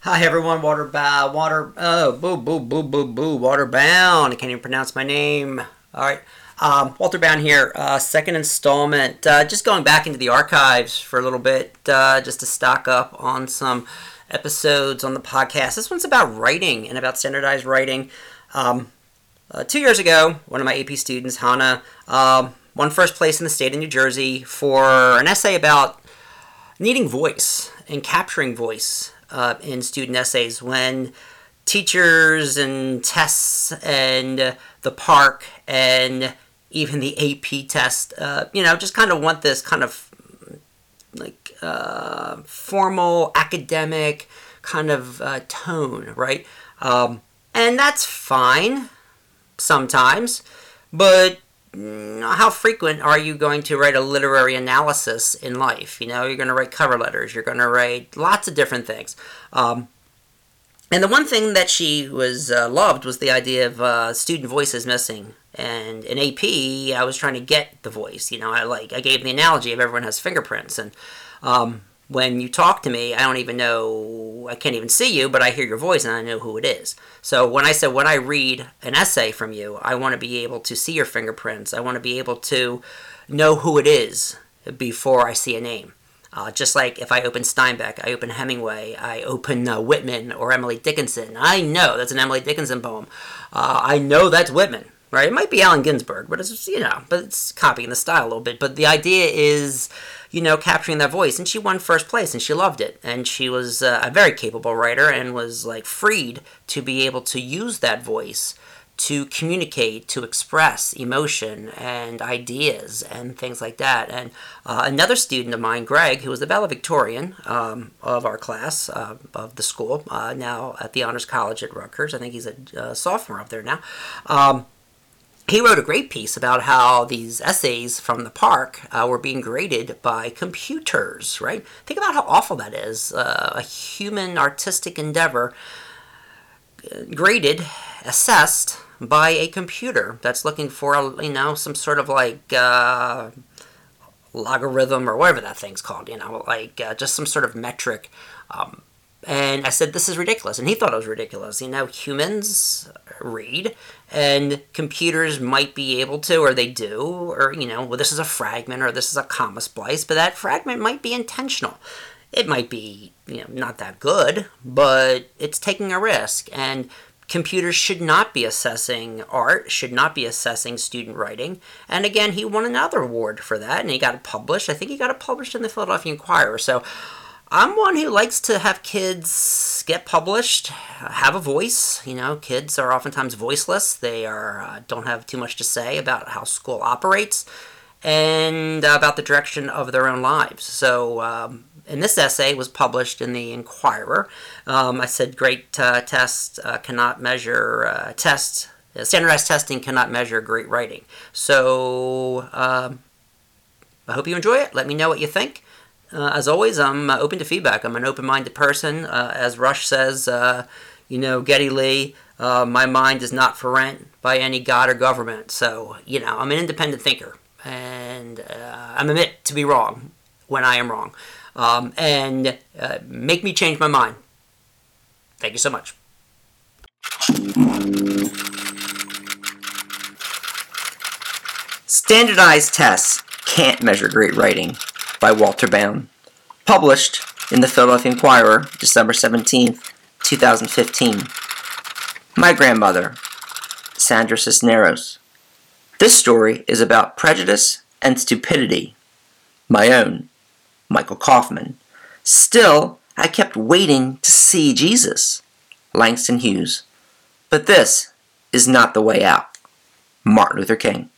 Hi everyone, water ba- water oh boo boo boo boo boo water bound. I can't even pronounce my name. All right, um, Walter Bowne here. Uh, second installment. Uh, just going back into the archives for a little bit, uh, just to stock up on some episodes on the podcast. This one's about writing and about standardized writing. Um, uh, two years ago, one of my AP students, Hannah, um, won first place in the state of New Jersey for an essay about needing voice and capturing voice uh, in student essays when teachers and tests and the PARCC and even the AP test, uh, you know, just kind of want this kind of like uh, formal academic kind of uh, tone, right? Um, and that's fine sometimes, but how frequent are you going to write a literary analysis in life? You know, you're going to write cover letters, you're going to write lots of different things. Um, and the one thing that she was uh, loved was the idea of uh, student voices missing. And in AP, I was trying to get the voice. You know, I like I gave the analogy of everyone has fingerprints, and um, when you talk to me, I don't even know, I can't even see you, but I hear your voice and I know who it is. So when I said, when I read an essay from you, I want to be able to see your fingerprints. I want to be able to know who it is before I see a name. Uh, just like if I open Steinbeck, I open Hemingway, I open uh, Whitman or Emily Dickinson. I know that's an Emily Dickinson poem. Uh, I know that's Whitman, right? It might be Allen Ginsberg, but it's you know, but it's copying the style a little bit. But the idea is you know, capturing that voice. And she won first place and she loved it. And she was uh, a very capable writer and was like freed to be able to use that voice to communicate, to express emotion and ideas and things like that. And uh, another student of mine, Greg, who was the valedictorian um, of our class, uh, of the school, uh, now at the Honors College at Rutgers, I think he's a sophomore up there now. Um, he wrote a great piece about how these essays from the PARCC uh, were being graded by computers, right? Think about how awful that is. Uh, a human artistic endeavor uh, graded, assessed by a computer that's looking for, you know, some sort of like uh, logarithm or whatever that thing's called, you know, like uh, just some sort of metric. Um, and I said, this is ridiculous. And he thought it was ridiculous. You know, humans read, and computers might be able to, or they do, or, you know, well, this is a fragment or this is a comma splice, but that fragment might be intentional. It might be, you know, not that good, but it's taking a risk. And computers should not be assessing art, should not be assessing student writing. And again, he won another award for that, and he got it published. I think he got it published in the Philadelphia Inquirer. So, I'm one who likes to have kids get published, have a voice. You know, kids are oftentimes voiceless. They are uh, don't have too much to say about how school operates and about the direction of their own lives. So, um, and this essay was published in the Inquirer. Um, I said, great uh, tests uh, cannot measure uh, tests. Standardized testing cannot measure great writing. So, um, I hope you enjoy it. Let me know what you think. Uh, as always, I'm uh, open to feedback. I'm an open minded person. Uh, as Rush says, uh, you know, Geddy Lee, uh, my mind is not for rent by any god or government. So, you know, I'm an independent thinker. And uh, I'm admit to be wrong when I am wrong. Um, and make me change my mind. Thank you so much. Standardized tests can't measure great writing by Walter Bowne. Published in the Philadelphia Inquirer, December 17, 2015. My grandmother, Sandra Cisneros. This story is about prejudice and stupidity. My own, Michael Kaufman. Still, I kept waiting to see Jesus. Langston Hughes. But this is not the way out. Martin Luther King.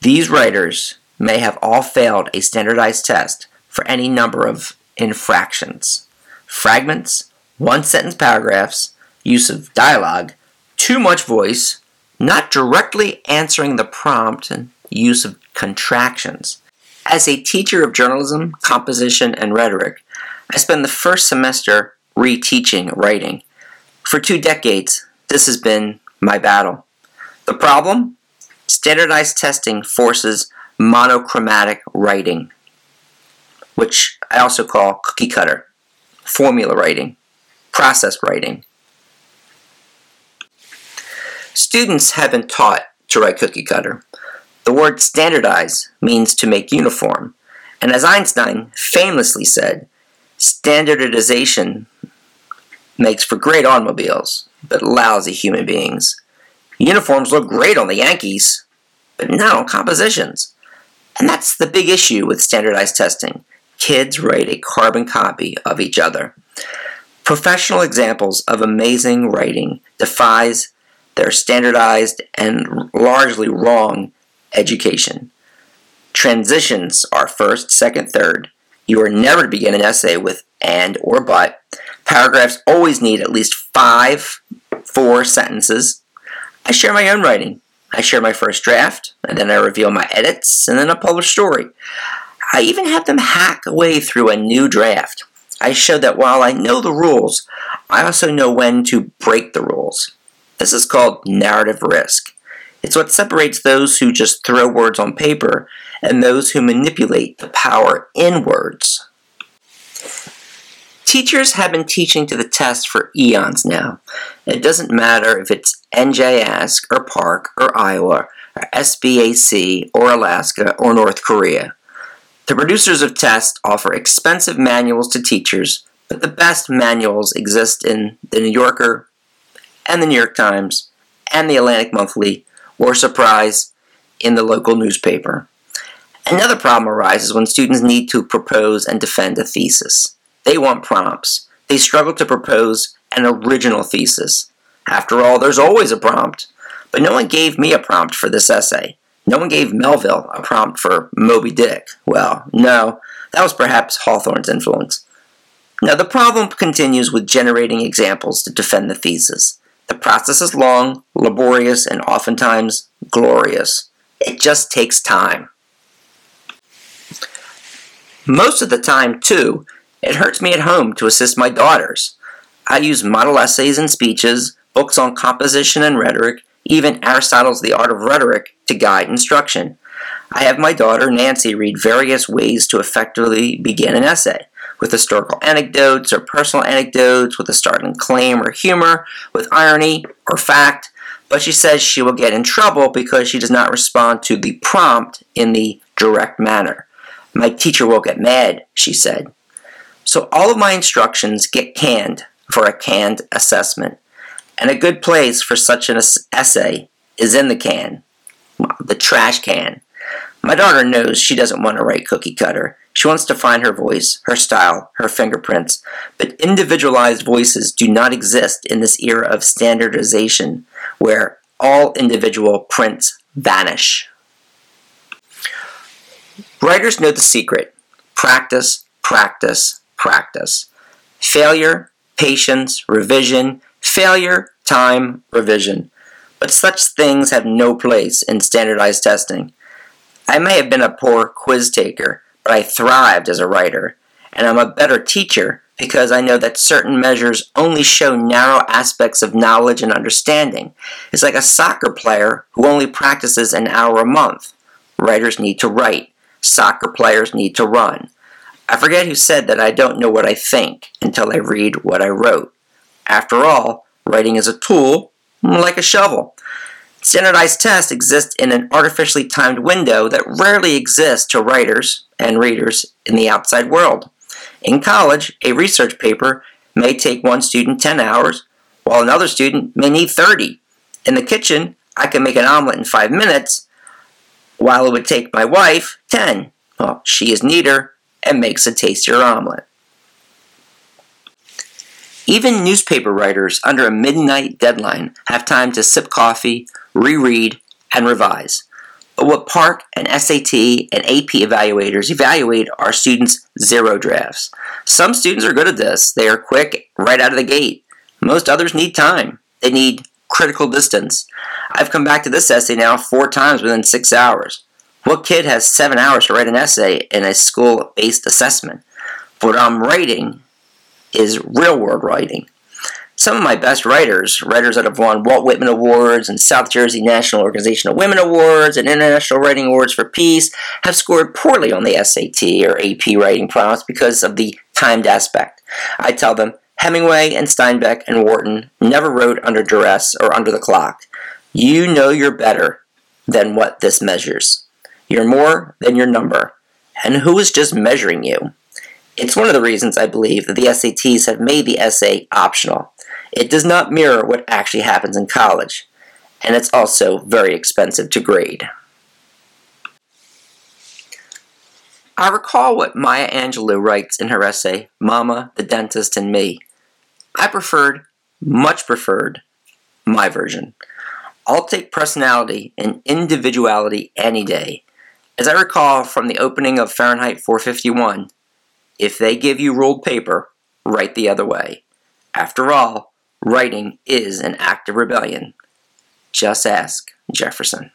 These writers may have all failed a standardized test for any number of infractions. Fragments, one sentence paragraphs, use of dialogue, too much voice, not directly answering the prompt, and use of contractions. As a teacher of journalism, composition, and rhetoric, I spent the first semester reteaching writing. For two decades, this has been my battle. The problem? Standardized testing forces monochromatic writing. which I also call cookie cutter, formula writing, process writing. Students have been taught to write cookie cutter. The word standardize means to make uniform, and as Einstein famously said, standardization makes for great automobiles, but lousy human beings. Uniforms look great on the Yankees, but not on compositions. And that's the big issue with standardized testing. Kids write a carbon copy of each other. Professional examples of amazing writing defies their standardized and largely wrong education. Transitions are first, second, third. You are never to begin an essay with and or but. Paragraphs always need at least five, four sentences. I share my own writing. I share my first draft, and then I reveal my edits, and then a published story. I even have them hack away through a new draft. I show that while I know the rules, I also know when to break the rules. This is called narrative risk. It's what separates those who just throw words on paper and those who manipulate the power in words. Teachers have been teaching to the test for eons now. It doesn't matter if it's NJ ASK or PARCC or Iowa or SBAC or Alaska or North Korea. The producers of tests offer expensive manuals to teachers, but the best manuals exist in the New Yorker and the New York Times and the Atlantic Monthly or surprise in the local newspaper. Another problem arises when students need to propose and defend a thesis. They want prompts. They struggle to propose an original thesis. After all, there's always a prompt. But no one gave me a prompt for this essay. No one gave Melville a prompt for Moby Dick. Well, no, that was perhaps Hawthorne's influence. Now, the problem continues with generating examples to defend the thesis. The process is long, laborious, and oftentimes glorious. It just takes time. Most of the time, too, it hurts me at home to assist my daughters. I use model essays and speeches, books on composition and rhetoric, even Aristotle's The Art of Rhetoric to guide instruction. I have my daughter Nancy read various ways to effectively begin an essay with historical anecdotes or personal anecdotes, with a startling claim or humor, with irony or fact, but she says she will get in trouble because she does not respond to the prompt in the direct manner. My teacher will get mad, she said. So all of my instructions get canned for a canned assessment. And a good place for such an essay is in the can, the trash can. My daughter knows she doesn't want to write cookie cutter. She wants to find her voice, her style, her fingerprints. But individualized voices do not exist in this era of standardization where all individual prints vanish. Writers know the secret practice, practice, practice. Failure, patience, revision, failure, time, revision. But such things have no place in standardized testing. I may have been a poor quiz taker, but I thrived as a writer, and I'm a better teacher because I know that certain measures only show narrow aspects of knowledge and understanding. It's like a soccer player who only practices an hour a month. Writers need to write, soccer players need to run. I forget who said that I don't know what I think until I read what I wrote. After all, writing is a tool, like a shovel. Standardized tests exist in an artificially timed window that rarely exists to writers and readers in the outside world. In college, a research paper may take one student 10 hours, while another student may need 30. In the kitchen, I can make an omelet in 5 minutes, while it would take my wife 10. Well, she is neater and makes a tastier omelet. Even newspaper writers under a midnight deadline have time to sip coffee, reread, and revise. But what PARCC and SAT and AP evaluators evaluate are students' zero drafts. Some students are good at this. They are quick right out of the gate. Most others need time. They need critical distance. I've come back to this essay now four times within six hours. What kid has seven hours to write an essay in a school based assessment? What I'm writing is real world writing. some of my best writers, writers that have won Walt Whitman Awards and South Jersey National Organization of Women Awards and International Writing Awards for Peace, have scored poorly on the SAT or AP writing prompts because of the timed aspect. I tell them Hemingway and Steinbeck and Wharton never wrote under duress or under the clock. You know you're better than what this measures. You're more than your number. And who is just measuring you? It's one of the reasons I believe that the SATs have made the essay optional. It does not mirror what actually happens in college, and it's also very expensive to grade. I recall what Maya Angelou writes in her essay, Mama, the Dentist, and Me. I preferred, much preferred, my version. I'll take personality and individuality any day. As I recall from the opening of Fahrenheit 451, if they give you ruled paper, write the other way. After all, writing is an act of rebellion. Just ask Jefferson.